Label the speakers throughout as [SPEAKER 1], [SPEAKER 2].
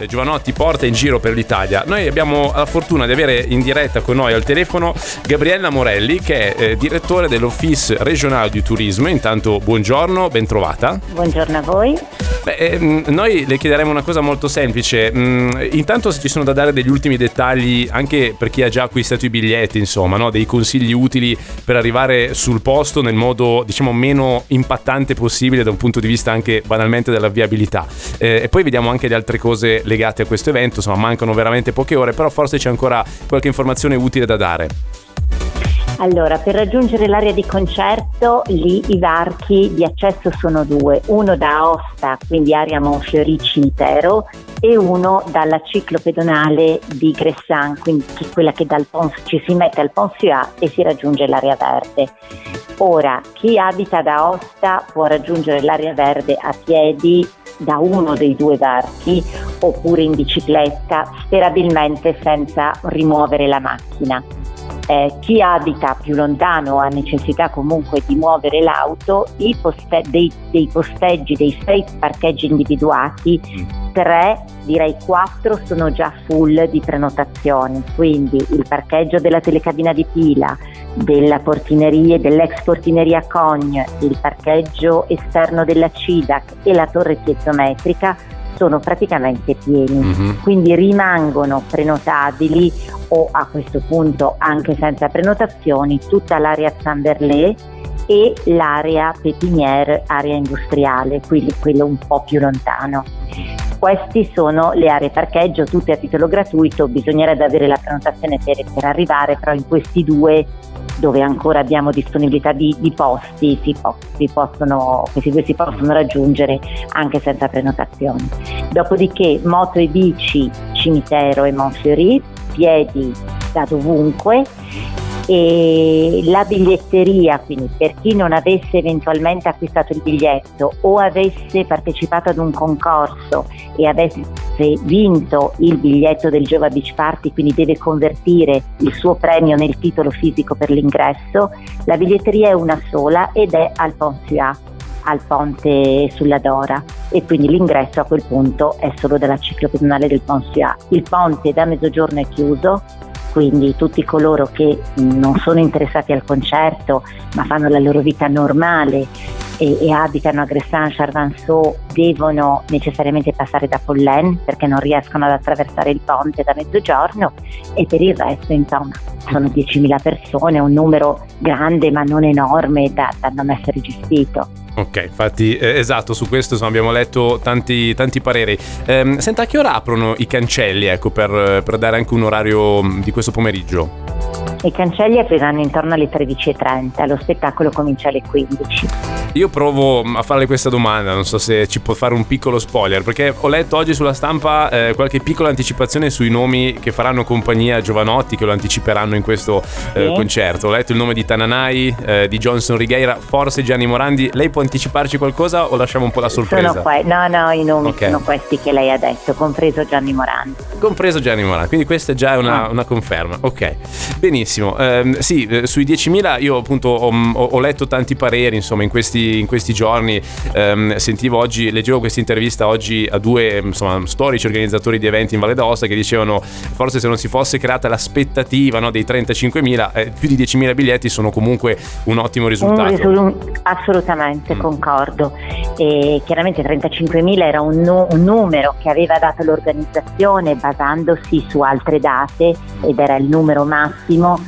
[SPEAKER 1] Eh, Giovanotti porta in giro per l'Italia. Noi abbiamo la fortuna di avere in diretta con noi al telefono Gabriella Morelli, che è eh, direttore dell'Office regionale di turismo. Intanto, buongiorno, ben trovata.
[SPEAKER 2] Buongiorno a voi.
[SPEAKER 1] Beh, eh, noi le chiederemo una cosa molto semplice. Mm, intanto, se ci sono da dare degli ultimi dettagli, anche per chi ha già acquistato i biglietti, insomma, no? dei consigli utili per arrivare sul posto nel modo, diciamo, meno impattante possibile da un punto di vista anche banalmente della viabilità. Eh, e poi vediamo anche le altre cose legate a questo evento, insomma mancano veramente poche ore, però forse c'è ancora qualche informazione utile da dare.
[SPEAKER 2] Allora, per raggiungere l'area di concerto, lì i varchi di accesso sono due, uno da Aosta, quindi area Monfiori Cimitero, e uno dalla ciclopedonale di Gressan, quindi quella che Pons, ci si mette al Ponsià e si raggiunge l'area verde. Ora, chi abita da Aosta può raggiungere l'area verde a piedi da uno dei due varchi oppure in bicicletta, sperabilmente senza rimuovere la macchina. Eh, chi abita più lontano ha necessità comunque di muovere l'auto, poste- dei, dei, posteggi, dei sei parcheggi individuati, tre, direi quattro sono già full di prenotazioni, quindi il parcheggio della telecabina di pila, della portineria, dell'ex portineria Cogne, il parcheggio esterno della CIDAC e la torre piezometrica sono praticamente pieni, mm-hmm. quindi rimangono prenotabili o a questo punto anche senza prenotazioni tutta l'area Zamberlé e l'area Pepinière, area industriale, quindi quello un po' più lontano. Queste sono le aree parcheggio, tutte a titolo gratuito, bisognerebbe avere la prenotazione per, per arrivare, però in questi due dove ancora abbiamo disponibilità di, di posti, si, si possono, questi due si possono raggiungere anche senza prenotazioni. Dopodiché moto e bici, cimitero e Monfiori, piedi da dovunque e la biglietteria, quindi per chi non avesse eventualmente acquistato il biglietto o avesse partecipato ad un concorso e avesse vinto il biglietto del Giova Beach Party, quindi deve convertire il suo premio nel titolo fisico per l'ingresso, la biglietteria è una sola ed è al Ponsià al ponte sulla Dora e quindi l'ingresso a quel punto è solo dalla ciclopedonale del Ponsià. Il ponte da mezzogiorno è chiuso, quindi tutti coloro che non sono interessati al concerto ma fanno la loro vita normale e, e abitano a Gressan, Charvanceau devono necessariamente passare da Pollen perché non riescono ad attraversare il ponte da mezzogiorno e per il resto insomma sono 10.000 persone, un numero grande ma non enorme da, da non essere gestito.
[SPEAKER 1] Ok, infatti eh, esatto, su questo insomma, abbiamo letto tanti, tanti pareri. Eh, senta, a che ora aprono i cancelli ecco, per, per dare anche un orario di questo pomeriggio?
[SPEAKER 2] I cancelli apriranno intorno alle 13.30, lo spettacolo comincia alle 15.
[SPEAKER 1] Io provo a farle questa domanda, non so se ci può fare un piccolo spoiler, perché ho letto oggi sulla stampa eh, qualche piccola anticipazione sui nomi che faranno compagnia a Giovanotti, che lo anticiperanno in questo eh, sì. concerto. Ho letto il nome di Tananai, eh, di Johnson Righeira, forse Gianni Morandi. Lei può anticiparci qualcosa o lasciamo un po' la sorpresa?
[SPEAKER 2] Sono que- no, no, i nomi okay. sono questi che lei ha detto, compreso Gianni Morandi.
[SPEAKER 1] Compreso Gianni Morandi, quindi questa è già una, ah. una conferma. Ok, benissimo benissimo. Eh, sì, sui 10.000 io appunto ho, ho, letto tanti pareri, insomma, in questi, in questi giorni. Eh, sentivo oggi, leggevo questa intervista oggi a due insomma, storici organizzatori di eventi in Valle d'Aosta che dicevano forse se non si fosse creata l'aspettativa no, dei 35.000, eh, più di 10.000 biglietti sono comunque un ottimo risultato. Un,
[SPEAKER 2] assolutamente, mm. concordo. E chiaramente 35.000 era un, un numero che aveva dato l'organizzazione basandosi su altre date ed era il numero massimo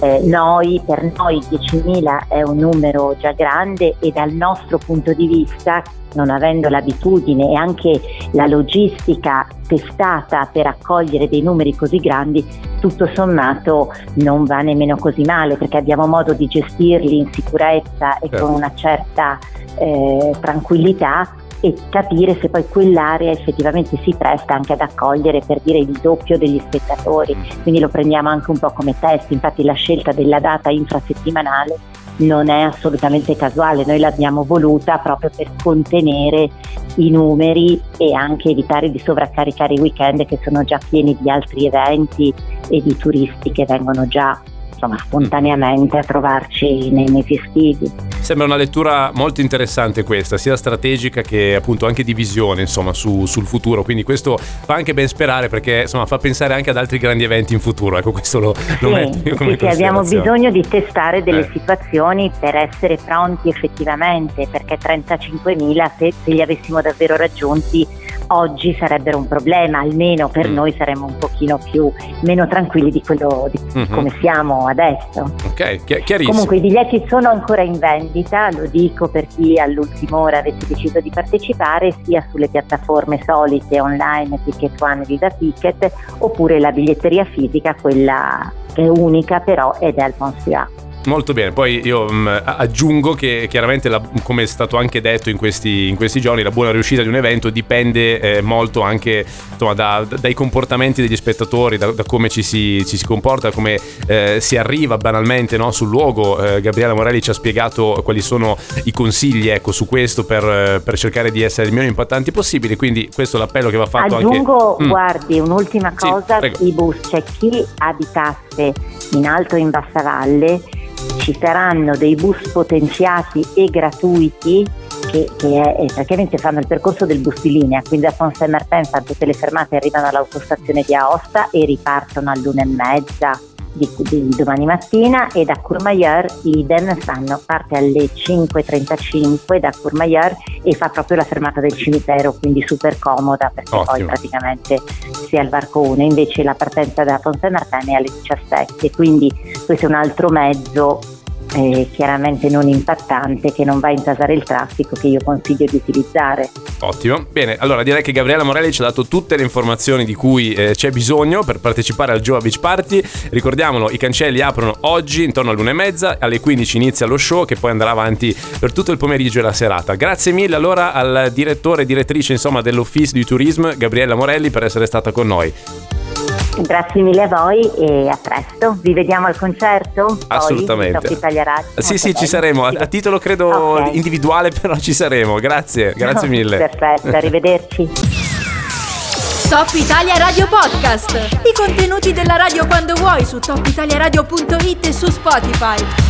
[SPEAKER 2] eh, noi, per noi 10.000 è un numero già grande e dal nostro punto di vista, non avendo l'abitudine e anche la logistica testata per accogliere dei numeri così grandi, tutto sommato non va nemmeno così male perché abbiamo modo di gestirli in sicurezza e certo. con una certa eh, tranquillità e capire se poi quell'area effettivamente si presta anche ad accogliere per dire il doppio degli spettatori, quindi lo prendiamo anche un po' come test, infatti la scelta della data infrasettimanale non è assolutamente casuale, noi l'abbiamo voluta proprio per contenere i numeri e anche evitare di sovraccaricare i weekend che sono già pieni di altri eventi e di turisti che vengono già insomma, spontaneamente a trovarci nei mesi estivi.
[SPEAKER 1] Sembra una lettura molto interessante questa, sia strategica che appunto anche di visione insomma, su, sul futuro, quindi questo fa anche ben sperare perché insomma, fa pensare anche ad altri grandi eventi in futuro, ecco questo lo, lo
[SPEAKER 2] sì,
[SPEAKER 1] metto io come
[SPEAKER 2] sì, abbiamo bisogno di testare delle eh. situazioni per essere pronti effettivamente, perché 35.000 se, se li avessimo davvero raggiunti oggi sarebbero un problema, almeno per mm. noi saremmo un pochino più meno tranquilli di quello di mm-hmm. come siamo adesso.
[SPEAKER 1] Ok, Chi- chiarissimo.
[SPEAKER 2] Comunque i biglietti sono ancora in vendita, lo dico per chi all'ultima ora avesse deciso di partecipare, sia sulle piattaforme solite online, Ticket One, Viva Ticket, oppure la biglietteria fisica, quella che è unica però ed è Alfonso A.
[SPEAKER 1] Molto bene, poi io mh, mm, aggiungo che chiaramente, la, come è stato anche detto in questi, in questi, giorni, la buona riuscita di un evento dipende eh, molto anche insomma, da, dai comportamenti degli spettatori, da, da come ci si, ci si, comporta, come eh, si arriva banalmente no, sul luogo. Eh, Gabriele Morelli ci ha spiegato quali sono i consigli ecco, su questo per, per, cercare di essere il meno impattanti possibile, quindi questo è l'appello che va fatto
[SPEAKER 2] Aggiungo,
[SPEAKER 1] anche...
[SPEAKER 2] Mm. guardi, un'ultima cosa, sì, i bus, c'è chi abitasse in alto e in bassa valle ci saranno dei bus potenziati e gratuiti che, che è, praticamente fanno il percorso del bus di linea, quindi a Pont Saint-Martin fanno tutte le fermate, arrivano all'autostazione di Aosta e ripartono all'una e mezza di, di, domani mattina e da Courmayeur idem fanno parte alle 5.35 da Courmayeur e fa proprio la fermata del cimitero, quindi super comoda perché Ottimo. poi praticamente si è al varco 1, invece la partenza da Ponte Martin è alle 17, quindi questo è un altro mezzo eh, chiaramente non impattante che non va a intasare il traffico che io consiglio di utilizzare.
[SPEAKER 1] Ottimo, bene, allora direi che Gabriella Morelli ci ha dato tutte le informazioni di cui eh, c'è bisogno per partecipare al Joa Beach Party. Ricordiamolo, i cancelli aprono oggi intorno all'una e mezza, alle 15 inizia lo show che poi andrà avanti per tutto il pomeriggio e la serata. Grazie mille allora al direttore e direttrice insomma, dell'Office di Turismo, Gabriella Morelli, per essere stata con noi.
[SPEAKER 2] Grazie mille a voi e a presto. Vi vediamo al concerto?
[SPEAKER 1] Assolutamente.
[SPEAKER 2] Poi, Radio.
[SPEAKER 1] Sì, sì, ci saremo. A, a titolo credo okay. individuale, però ci saremo. Grazie, grazie mille.
[SPEAKER 2] Perfetto, arrivederci.
[SPEAKER 3] Top Italia Radio Podcast. I contenuti della radio quando vuoi su topitaliaradio.it e su Spotify.